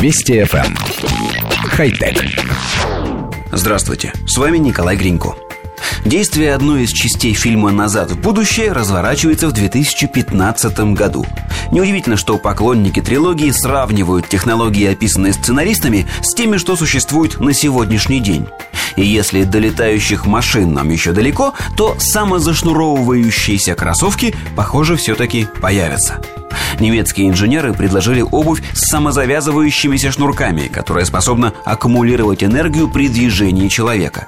Вести FM. Эм. Хай-тек. Здравствуйте, с вами Николай Гринько. Действие одной из частей фильма «Назад в будущее» разворачивается в 2015 году. Неудивительно, что поклонники трилогии сравнивают технологии, описанные сценаристами, с теми, что существуют на сегодняшний день. И если до летающих машин нам еще далеко, то самозашнуровывающиеся кроссовки, похоже, все-таки появятся. Немецкие инженеры предложили обувь с самозавязывающимися шнурками, которая способна аккумулировать энергию при движении человека.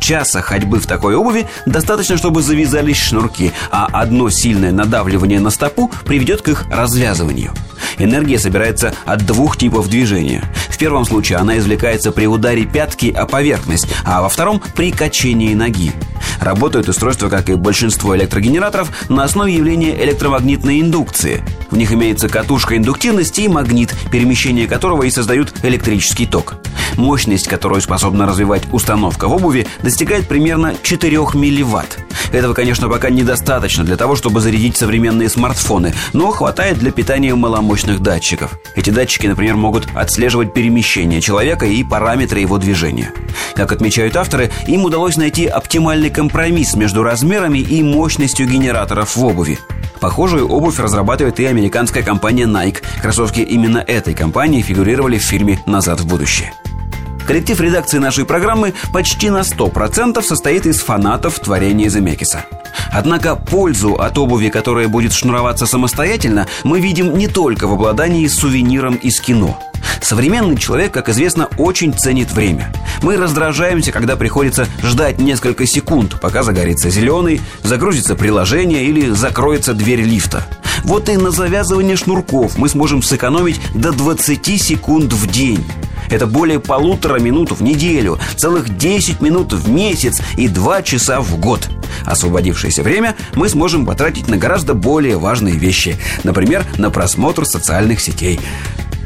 Часа ходьбы в такой обуви достаточно, чтобы завязались шнурки, а одно сильное надавливание на стопу приведет к их развязыванию. Энергия собирается от двух типов движения. В первом случае она извлекается при ударе пятки о поверхность, а во втором – при качении ноги. Работают устройства, как и большинство электрогенераторов, на основе явления электромагнитной индукции. В них имеется катушка индуктивности и магнит, перемещение которого и создают электрический ток. Мощность, которую способна развивать установка в обуви, достигает примерно 4 милливатт. Этого, конечно, пока недостаточно для того, чтобы зарядить современные смартфоны, но хватает для питания маломощных датчиков. Эти датчики, например, могут отслеживать перемещение человека и параметры его движения. Как отмечают авторы, им удалось найти оптимальный компромисс между размерами и мощностью генераторов в обуви. Похожую обувь разрабатывает и американская компания Nike. Кроссовки именно этой компании фигурировали в фильме «Назад в будущее». Коллектив редакции нашей программы почти на 100% состоит из фанатов творения Земекиса. Однако пользу от обуви, которая будет шнуроваться самостоятельно, мы видим не только в обладании сувениром из кино – Современный человек, как известно, очень ценит время. Мы раздражаемся, когда приходится ждать несколько секунд, пока загорится зеленый, загрузится приложение или закроется дверь лифта. Вот и на завязывание шнурков мы сможем сэкономить до 20 секунд в день. Это более полутора минут в неделю, целых 10 минут в месяц и 2 часа в год. Освободившееся время мы сможем потратить на гораздо более важные вещи. Например, на просмотр социальных сетей.